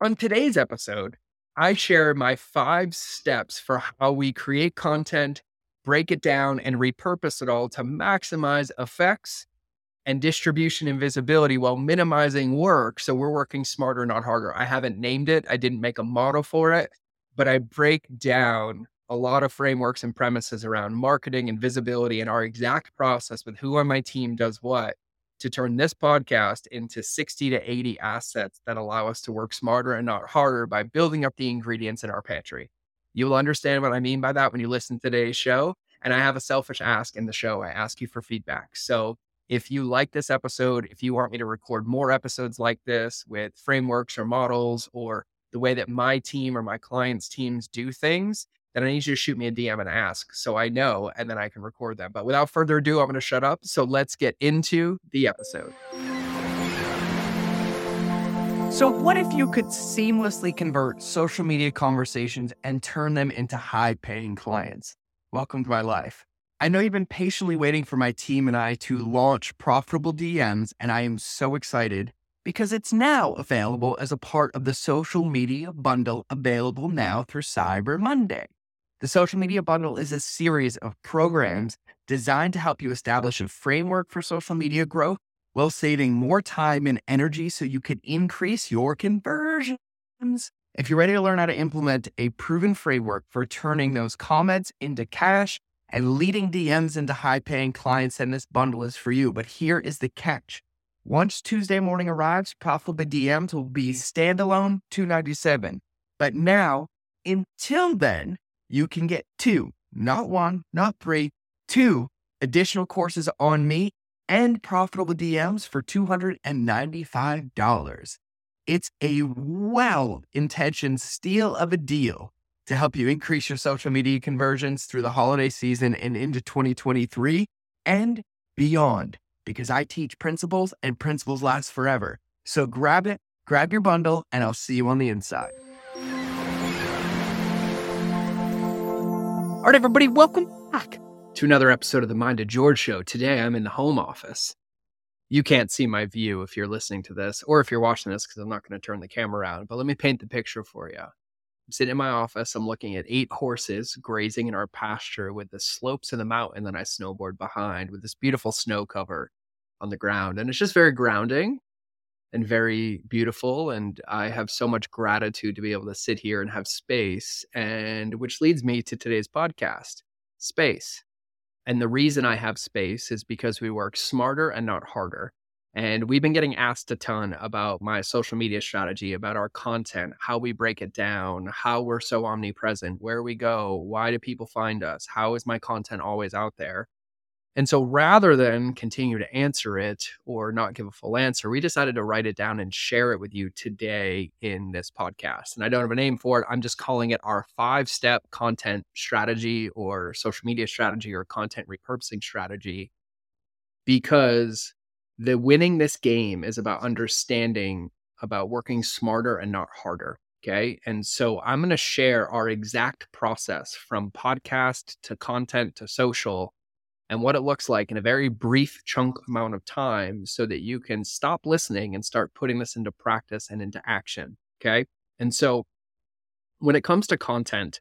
On today's episode, I share my five steps for how we create content, break it down, and repurpose it all to maximize effects and distribution and visibility while minimizing work. So we're working smarter, not harder. I haven't named it, I didn't make a model for it, but I break down a lot of frameworks and premises around marketing and visibility and our exact process with who on my team does what to turn this podcast into 60 to 80 assets that allow us to work smarter and not harder by building up the ingredients in our pantry. You'll understand what I mean by that when you listen to today's show. And I have a selfish ask in the show. I ask you for feedback. So if you like this episode, if you want me to record more episodes like this with frameworks or models or the way that my team or my clients' teams do things, then I need you to shoot me a DM and ask so I know, and then I can record them. But without further ado, I'm going to shut up. So let's get into the episode. So, what if you could seamlessly convert social media conversations and turn them into high paying clients? Welcome to my life. I know you've been patiently waiting for my team and I to launch profitable DMs, and I am so excited because it's now available as a part of the social media bundle available now through Cyber Monday. The Social Media Bundle is a series of programs designed to help you establish a framework for social media growth while saving more time and energy so you can increase your conversions. If you're ready to learn how to implement a proven framework for turning those comments into cash and leading DMs into high paying clients, then this bundle is for you. But here is the catch. Once Tuesday morning arrives, profitable DMs will be standalone 297. But now, until then, you can get two, not one, not three, two additional courses on me and profitable DMs for $295. It's a well intentioned steal of a deal to help you increase your social media conversions through the holiday season and into 2023 and beyond, because I teach principles and principles last forever. So grab it, grab your bundle, and I'll see you on the inside. All right, everybody, welcome back to another episode of the Mind of George Show. Today, I'm in the home office. You can't see my view if you're listening to this or if you're watching this because I'm not going to turn the camera around, but let me paint the picture for you. I'm sitting in my office. I'm looking at eight horses grazing in our pasture with the slopes of the mountain that I snowboard behind with this beautiful snow cover on the ground. And it's just very grounding and very beautiful. And I have so much gratitude to be able to sit here and have space. And which leads me to today's podcast space. And the reason I have space is because we work smarter and not harder. And we've been getting asked a ton about my social media strategy, about our content, how we break it down, how we're so omnipresent, where we go, why do people find us, how is my content always out there? And so rather than continue to answer it or not give a full answer, we decided to write it down and share it with you today in this podcast. And I don't have a name for it. I'm just calling it our five step content strategy or social media strategy or content repurposing strategy because the winning this game is about understanding about working smarter and not harder. Okay. And so I'm going to share our exact process from podcast to content to social and what it looks like in a very brief chunk amount of time so that you can stop listening and start putting this into practice and into action. Okay. And so when it comes to content,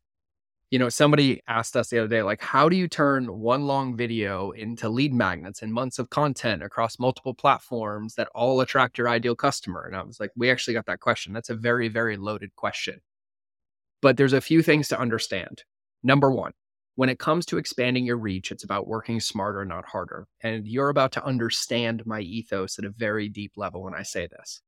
you know, somebody asked us the other day, like, how do you turn one long video into lead magnets and months of content across multiple platforms that all attract your ideal customer? And I was like, we actually got that question. That's a very, very loaded question. But there's a few things to understand. Number one, when it comes to expanding your reach, it's about working smarter, not harder. And you're about to understand my ethos at a very deep level when I say this.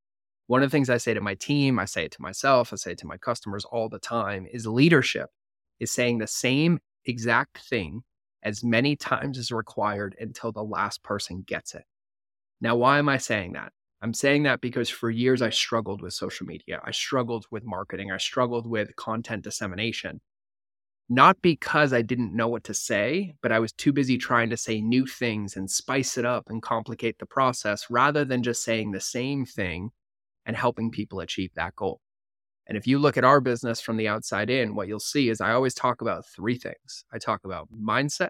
One of the things I say to my team, I say it to myself, I say it to my customers all the time is leadership is saying the same exact thing as many times as required until the last person gets it. Now, why am I saying that? I'm saying that because for years I struggled with social media. I struggled with marketing. I struggled with content dissemination not because I didn't know what to say, but I was too busy trying to say new things and spice it up and complicate the process rather than just saying the same thing and helping people achieve that goal. And if you look at our business from the outside in, what you'll see is I always talk about three things I talk about mindset,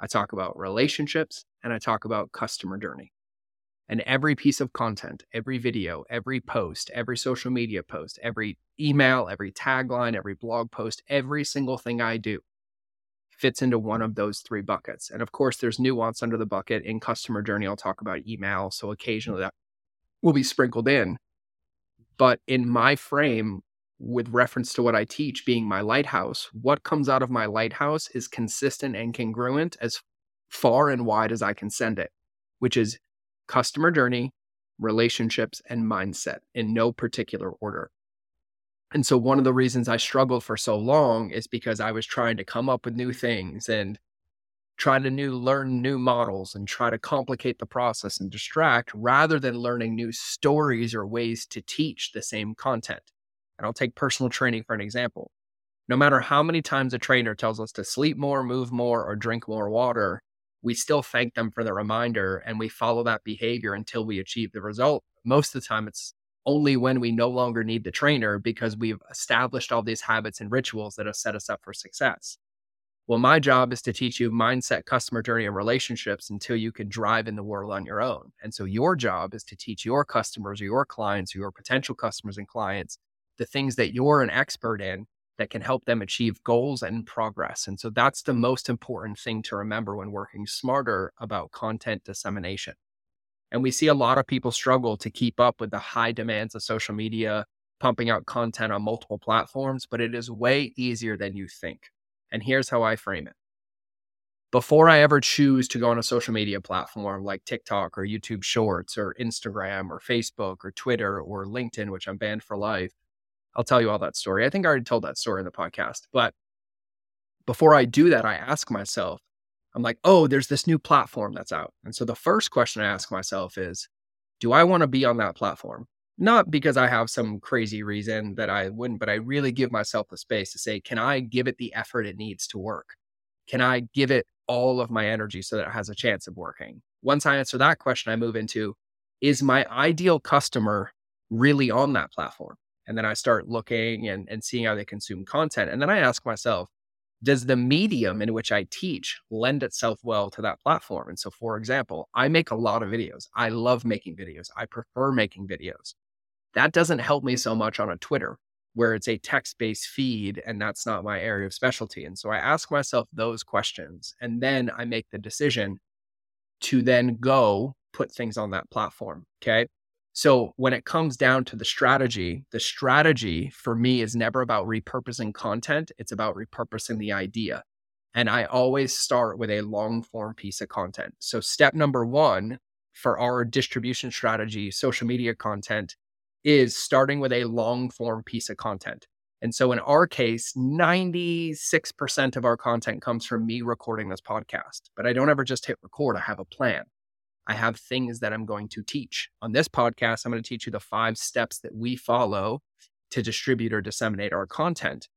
I talk about relationships, and I talk about customer journey. And every piece of content, every video, every post, every social media post, every email, every tagline, every blog post, every single thing I do fits into one of those three buckets. And of course, there's nuance under the bucket. In customer journey, I'll talk about email. So occasionally that will be sprinkled in. But in my frame, with reference to what I teach being my lighthouse, what comes out of my lighthouse is consistent and congruent as far and wide as I can send it, which is customer journey, relationships, and mindset in no particular order. And so, one of the reasons I struggled for so long is because I was trying to come up with new things and try to new learn new models and try to complicate the process and distract rather than learning new stories or ways to teach the same content. And I'll take personal training for an example. No matter how many times a trainer tells us to sleep more, move more, or drink more water, we still thank them for the reminder and we follow that behavior until we achieve the result. Most of the time, it's only when we no longer need the trainer because we've established all these habits and rituals that have set us up for success. Well, my job is to teach you mindset, customer journey, and relationships until you can drive in the world on your own. And so, your job is to teach your customers or your clients or your potential customers and clients the things that you're an expert in that can help them achieve goals and progress. And so that's the most important thing to remember when working smarter about content dissemination. And we see a lot of people struggle to keep up with the high demands of social media, pumping out content on multiple platforms, but it is way easier than you think. And here's how I frame it. Before I ever choose to go on a social media platform like TikTok or YouTube Shorts or Instagram or Facebook or Twitter or LinkedIn, which I'm banned for life, I'll tell you all that story. I think I already told that story in the podcast. But before I do that, I ask myself, I'm like, oh, there's this new platform that's out. And so the first question I ask myself is, do I want to be on that platform? Not because I have some crazy reason that I wouldn't, but I really give myself the space to say, can I give it the effort it needs to work? Can I give it all of my energy so that it has a chance of working? Once I answer that question, I move into, is my ideal customer really on that platform? And then I start looking and, and seeing how they consume content. And then I ask myself, does the medium in which I teach lend itself well to that platform? And so, for example, I make a lot of videos. I love making videos. I prefer making videos. That doesn't help me so much on a Twitter where it's a text based feed and that's not my area of specialty. And so I ask myself those questions and then I make the decision to then go put things on that platform. Okay. So when it comes down to the strategy, the strategy for me is never about repurposing content, it's about repurposing the idea. And I always start with a long form piece of content. So step number 1 for our distribution strategy, social media content is starting with a long form piece of content. And so in our case, 96% of our content comes from me recording this podcast. But I don't ever just hit record, I have a plan. I have things that I'm going to teach. On this podcast, I'm going to teach you the five steps that we follow to distribute or disseminate our content.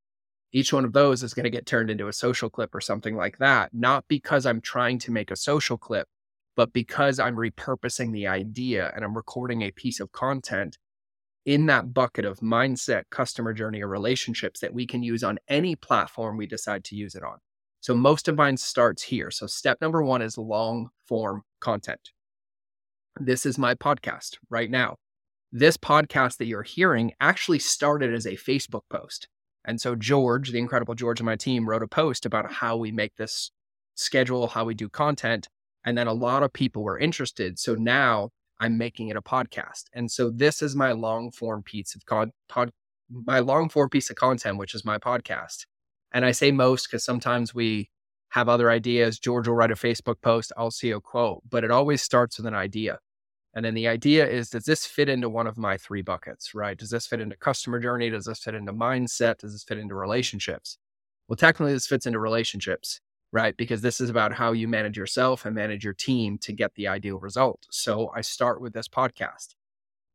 Each one of those is going to get turned into a social clip or something like that, not because I'm trying to make a social clip, but because I'm repurposing the idea and I'm recording a piece of content in that bucket of mindset, customer journey, or relationships that we can use on any platform we decide to use it on. So most of mine starts here. So step number one is long form content. This is my podcast right now. This podcast that you're hearing actually started as a Facebook post. And so George, the incredible George and my team, wrote a post about how we make this schedule, how we do content. And then a lot of people were interested. So now I'm making it a podcast. And so this is my long form piece of con- pod, my long form piece of content, which is my podcast. And I say most because sometimes we have other ideas. George will write a Facebook post, I'll see a quote, but it always starts with an idea. And then the idea is does this fit into one of my three buckets, right? Does this fit into customer journey? Does this fit into mindset? Does this fit into relationships? Well, technically, this fits into relationships, right? Because this is about how you manage yourself and manage your team to get the ideal result. So I start with this podcast.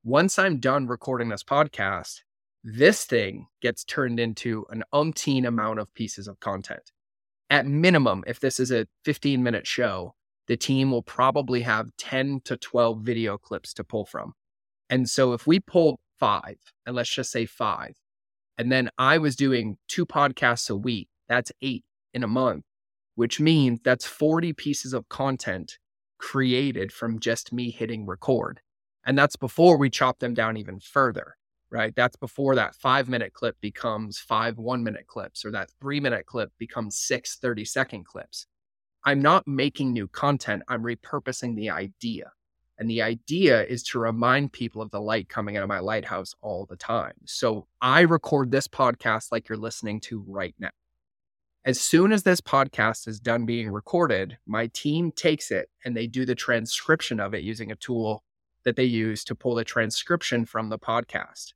Once I'm done recording this podcast, this thing gets turned into an umpteen amount of pieces of content. At minimum, if this is a 15 minute show, the team will probably have 10 to 12 video clips to pull from. And so if we pull five, and let's just say five, and then I was doing two podcasts a week, that's eight in a month, which means that's 40 pieces of content created from just me hitting record. And that's before we chop them down even further, right? That's before that five minute clip becomes five one minute clips or that three minute clip becomes six 30 second clips. I'm not making new content, I'm repurposing the idea. And the idea is to remind people of the light coming out of my lighthouse all the time. So I record this podcast like you're listening to right now. As soon as this podcast is done being recorded, my team takes it and they do the transcription of it using a tool that they use to pull the transcription from the podcast.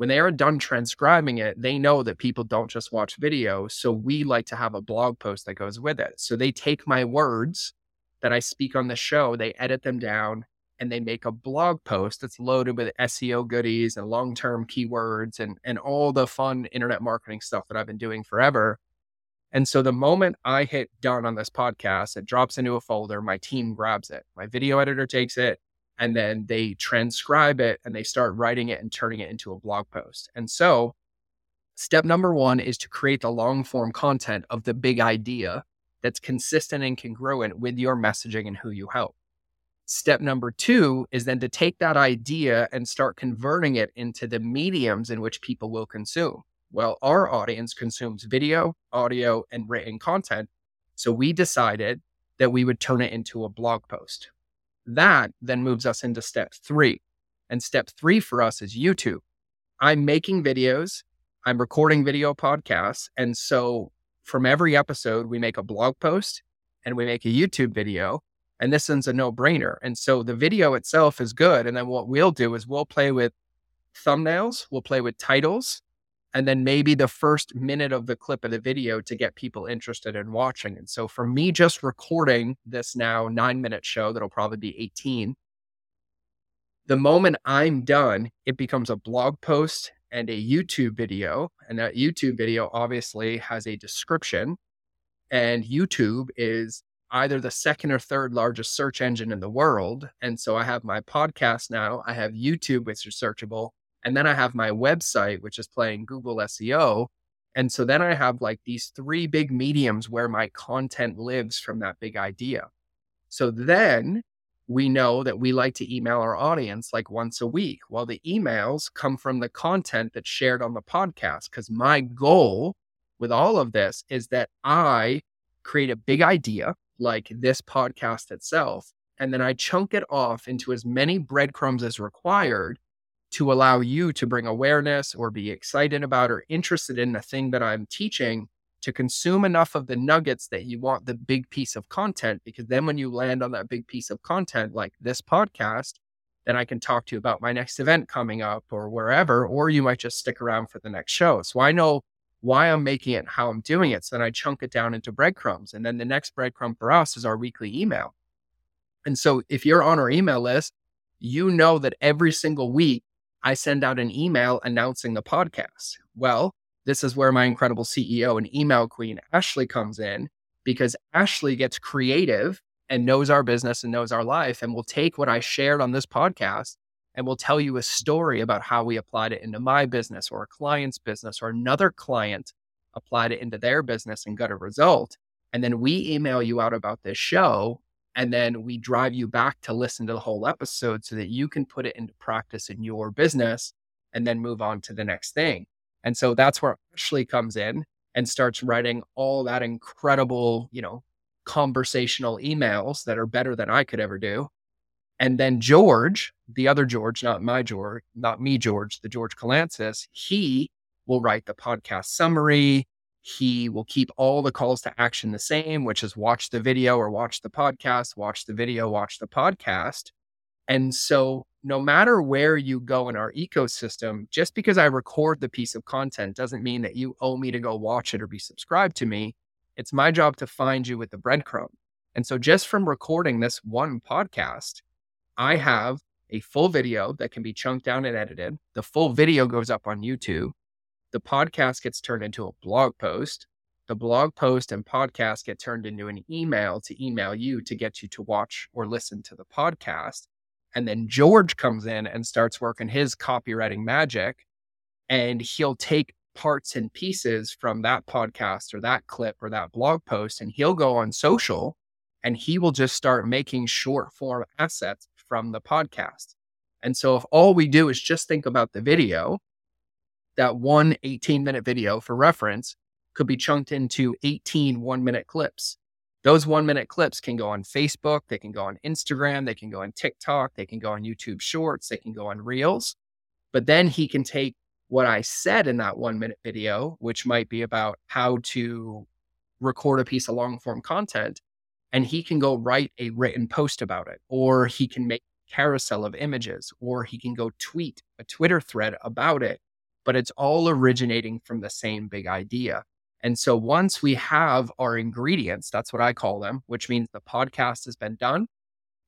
When they are done transcribing it, they know that people don't just watch video. So we like to have a blog post that goes with it. So they take my words that I speak on the show, they edit them down, and they make a blog post that's loaded with SEO goodies and long term keywords and, and all the fun internet marketing stuff that I've been doing forever and so the moment I hit done on this podcast, it drops into a folder. My team grabs it. My video editor takes it and then they transcribe it and they start writing it and turning it into a blog post. And so step number one is to create the long form content of the big idea that's consistent and congruent with your messaging and who you help. Step number two is then to take that idea and start converting it into the mediums in which people will consume. Well, our audience consumes video, audio, and written content. So we decided that we would turn it into a blog post. That then moves us into step three. And step three for us is YouTube. I'm making videos, I'm recording video podcasts. And so from every episode, we make a blog post and we make a YouTube video. And this one's a no brainer. And so the video itself is good. And then what we'll do is we'll play with thumbnails, we'll play with titles, and then maybe the first minute of the clip of the video to get people interested in watching. And so for me, just recording this now nine minute show that'll probably be 18, the moment I'm done, it becomes a blog post and a YouTube video. And that YouTube video obviously has a description. And YouTube is either the second or third largest search engine in the world. And so I have my podcast now, I have YouTube, which is searchable. And then I have my website, which is playing Google SEO. And so then I have like these three big mediums where my content lives from that big idea. So then we know that we like to email our audience like once a week. Well, the emails come from the content that's shared on the podcast. Because my goal with all of this is that I create a big idea like this podcast itself. And then I chunk it off into as many breadcrumbs as required to allow you to bring awareness or be excited about or interested in the thing that I'm teaching to consume enough of the nuggets that you want the big piece of content. Because then when you land on that big piece of content, like this podcast, then I can talk to you about my next event coming up or wherever, or you might just stick around for the next show. So I know why I'm making it, how I'm doing it. So then I chunk it down into breadcrumbs. And then the next breadcrumb for us is our weekly email. And so if you're on our email list, you know that every single week I send out an email announcing the podcast. Well, this is where my incredible CEO and email queen, Ashley, comes in because Ashley gets creative and knows our business and knows our life and will take what I shared on this podcast and will tell you a story about how we applied it into my business or a client's business or another client applied it into their business and got a result. And then we email you out about this show and then we drive you back to listen to the whole episode so that you can put it into practice in your business and then move on to the next thing. And so that's where Ashley comes in and starts writing all that incredible, you know, conversational emails that are better than I could ever do. And then George, the other George, not my George, not me, George, the George Kalantzis, he will write the podcast summary. He will keep all the calls to action the same, which is watch the video or watch the podcast, watch the video, watch the podcast. And so, no matter where you go in our ecosystem, just because I record the piece of content doesn't mean that you owe me to go watch it or be subscribed to me. It's my job to find you with the breadcrumb. And so, just from recording this one podcast, I have a full video that can be chunked down and edited. The full video goes up on YouTube the podcast gets turned into a blog post. The blog post and podcast get turned into an email to email you to get you to watch or listen to the podcast. And then George comes in and starts working his copywriting magic. And he'll take parts and pieces from that podcast or that clip or that blog post and he'll go on social and he will just start making short form assets from the podcast. And so if all we do is just think about the video, that one 18 minute video for reference could be chunked into 18 one minute clips. Those one minute clips can go on Facebook, they can go on Instagram, they can go on TikTok, they can go on YouTube Shorts, they can go on Reels. But then he can take what I said in that one minute video, which might be about how to record a piece of long form content, and he can go write a written post about it, or he can make a carousel of images, or he can go tweet a Twitter thread about it. But it's all originating from the same big idea. And so once we have our ingredients, that's what I call them, which means the podcast has been done.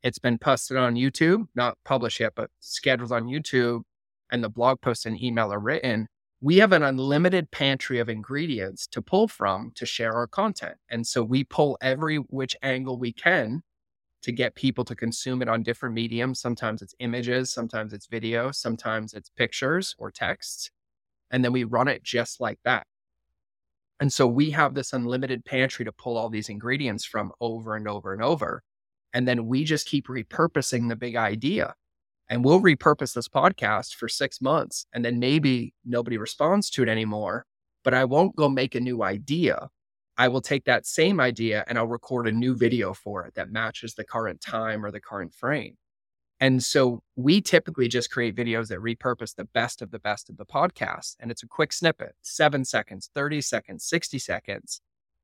It's been posted on YouTube, not published yet, but scheduled on YouTube, and the blog post and email are written. We have an unlimited pantry of ingredients to pull from to share our content. And so we pull every which angle we can to get people to consume it on different mediums. Sometimes it's images, sometimes it's video, sometimes it's pictures or texts. And then we run it just like that. And so we have this unlimited pantry to pull all these ingredients from over and over and over. And then we just keep repurposing the big idea. And we'll repurpose this podcast for six months. And then maybe nobody responds to it anymore. But I won't go make a new idea. I will take that same idea and I'll record a new video for it that matches the current time or the current frame. And so we typically just create videos that repurpose the best of the best of the podcast. And it's a quick snippet, seven seconds, 30 seconds, 60 seconds,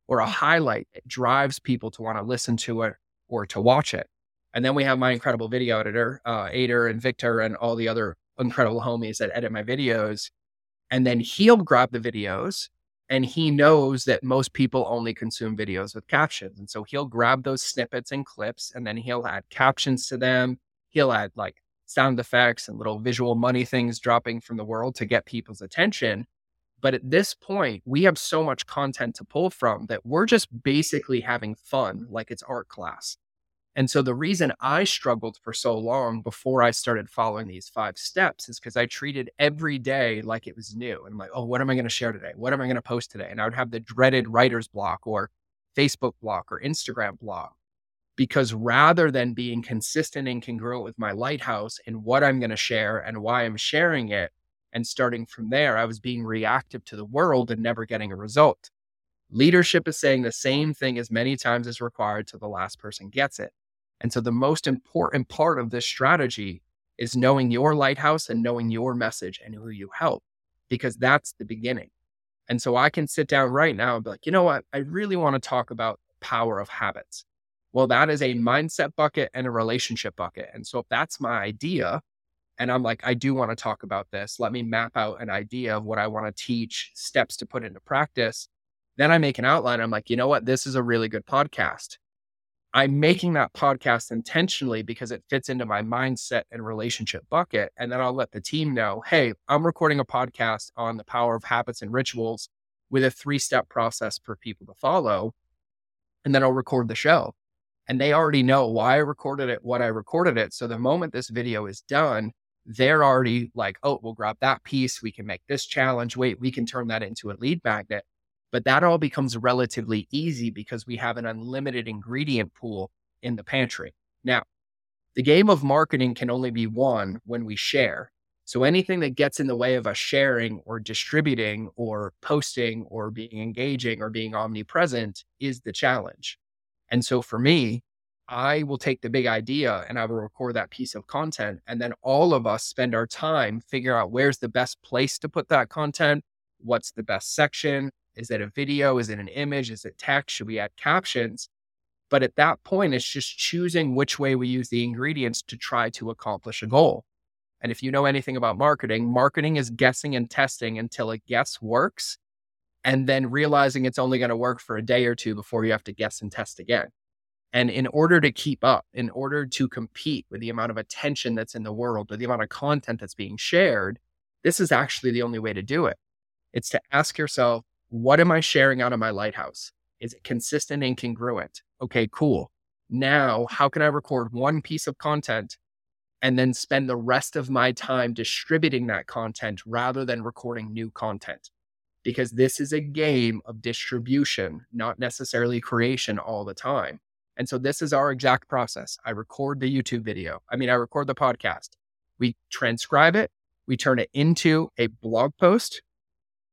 or a highlight that drives people to want to listen to it or to watch it. And then we have my incredible video editor, uh, Ader and Victor, and all the other incredible homies that edit my videos. And then he'll grab the videos and he knows that most people only consume videos with captions. And so he'll grab those snippets and clips and then he'll add captions to them he'll add like sound effects and little visual money things dropping from the world to get people's attention. But at this point, we have so much content to pull from that we're just basically having fun like it's art class. And so the reason I struggled for so long before I started following these five steps is because I treated every day like it was new. And I'm like, oh, what am I going to share today? What am I going to post today? And I would have the dreaded writer's block or Facebook block or Instagram block because rather than being consistent and congruent with my lighthouse and what I'm going to share and why I'm sharing it, and starting from there, I was being reactive to the world and never getting a result. Leadership is saying the same thing as many times as required till the last person gets it. And so the most important part of this strategy is knowing your lighthouse and knowing your message and who you help, because that's the beginning. And so I can sit down right now and be like, you know what? I really want to talk about power of habits. Well, that is a mindset bucket and a relationship bucket. And so if that's my idea, and I'm like, I do want to talk about this, let me map out an idea of what I want to teach, steps to put into practice. Then I make an outline. I'm like, you know what? This is a really good podcast. I'm making that podcast intentionally because it fits into my mindset and relationship bucket. And then I'll let the team know hey, I'm recording a podcast on the power of habits and rituals with a three step process for people to follow. And then I'll record the show and they already know why I recorded it, what I recorded it. So the moment this video is done, they're already like, oh, we'll grab that piece. We can make this challenge. Wait, we can turn that into a lead magnet. But that all becomes relatively easy because we have an unlimited ingredient pool in the pantry. Now, the game of marketing can only be won when we share. So anything that gets in the way of us sharing or distributing or posting or being engaging or being omnipresent is the challenge. And so for me, I will take the big idea and I will record that piece of content. And then all of us spend our time figure out where's the best place to put that content. What's the best section? Is it a video? Is it an image? Is it text? Should we add captions? But at that point, it's just choosing which way we use the ingredients to try to accomplish a goal. And if you know anything about marketing, marketing is guessing and testing until a guess works and then realizing it's only going to work for a day or two before you have to guess and test again. And in order to keep up, in order to compete with the amount of attention that's in the world, or the amount of content that's being shared, this is actually the only way to do it. It's to ask yourself, what am I sharing out of my lighthouse? Is it consistent and congruent? Okay, cool. Now, how can I record one piece of content and then spend the rest of my time distributing that content rather than recording new content? Because this is a game of distribution, not necessarily creation all the time. And so this is our exact process. I record the YouTube video. I mean, I record the podcast. We transcribe it, we turn it into a blog post,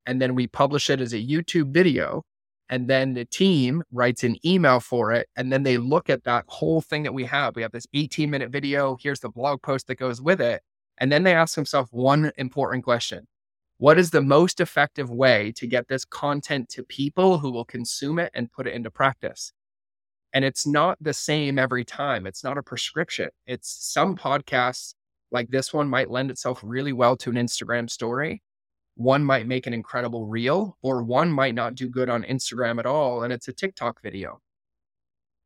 and then we publish it as a YouTube video. And then the team writes an email for it. And then they look at that whole thing that we have. We have this 18 minute video. Here's the blog post that goes with it. And then they ask themselves one important question What is the most effective way to get this content to people who will consume it and put it into practice? And it's not the same every time. It's not a prescription. It's some podcasts like this one might lend itself really well to an Instagram story. One might make an incredible reel, or one might not do good on Instagram at all. And it's a TikTok video.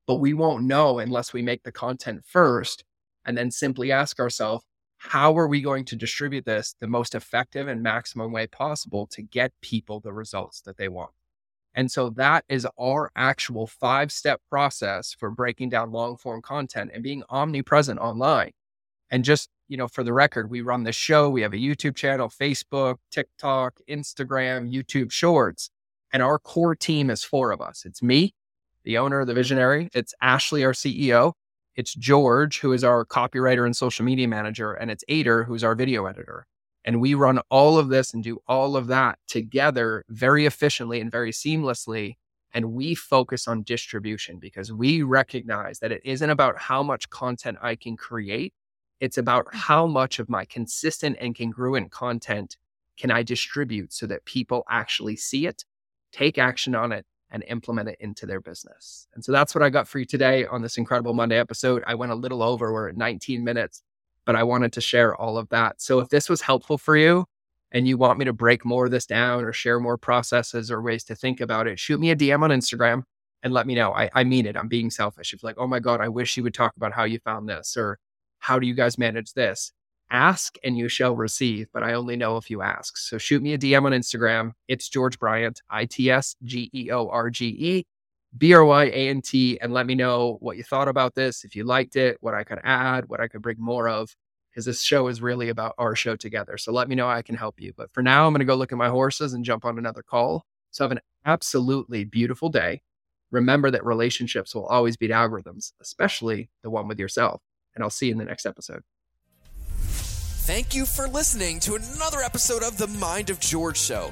But we won't know unless we make the content first and then simply ask ourselves, how are we going to distribute this the most effective and maximum way possible to get people the results that they want? And so that is our actual five step process for breaking down long form content and being omnipresent online. And just, you know, for the record, we run this show. We have a YouTube channel, Facebook, TikTok, Instagram, YouTube shorts. And our core team is four of us. It's me, the owner, the visionary. It's Ashley, our CEO. It's George, who is our copywriter and social media manager. And it's Ader, who's our video editor. And we run all of this and do all of that together very efficiently and very seamlessly. And we focus on distribution because we recognize that it isn't about how much content I can create. It's about mm. how much of my consistent and congruent content can I distribute so that people actually see it, take action on it, and implement it into their business. And so that's what I got for you today on this incredible Monday episode. I went a little over, we're at 19 minutes but I wanted to share all of that. So if this was helpful for you and you want me to break more of this down or share more processes or ways to think about it, shoot me a DM on Instagram and let me know. I, I mean it. I'm being selfish. If like, oh my God, I wish you would talk about how you found this or how do you guys manage this? Ask and you shall receive, but I only know if you ask. So shoot me a DM on Instagram. It's George Bryant, I T S G E O R G E B R Y A N T, and let me know what you thought about this, if you liked it, what I could add, what I could bring more of, because this show is really about our show together. So let me know I can help you. But for now, I'm going to go look at my horses and jump on another call. So have an absolutely beautiful day. Remember that relationships will always beat algorithms, especially the one with yourself. And I'll see you in the next episode. Thank you for listening to another episode of the Mind of George Show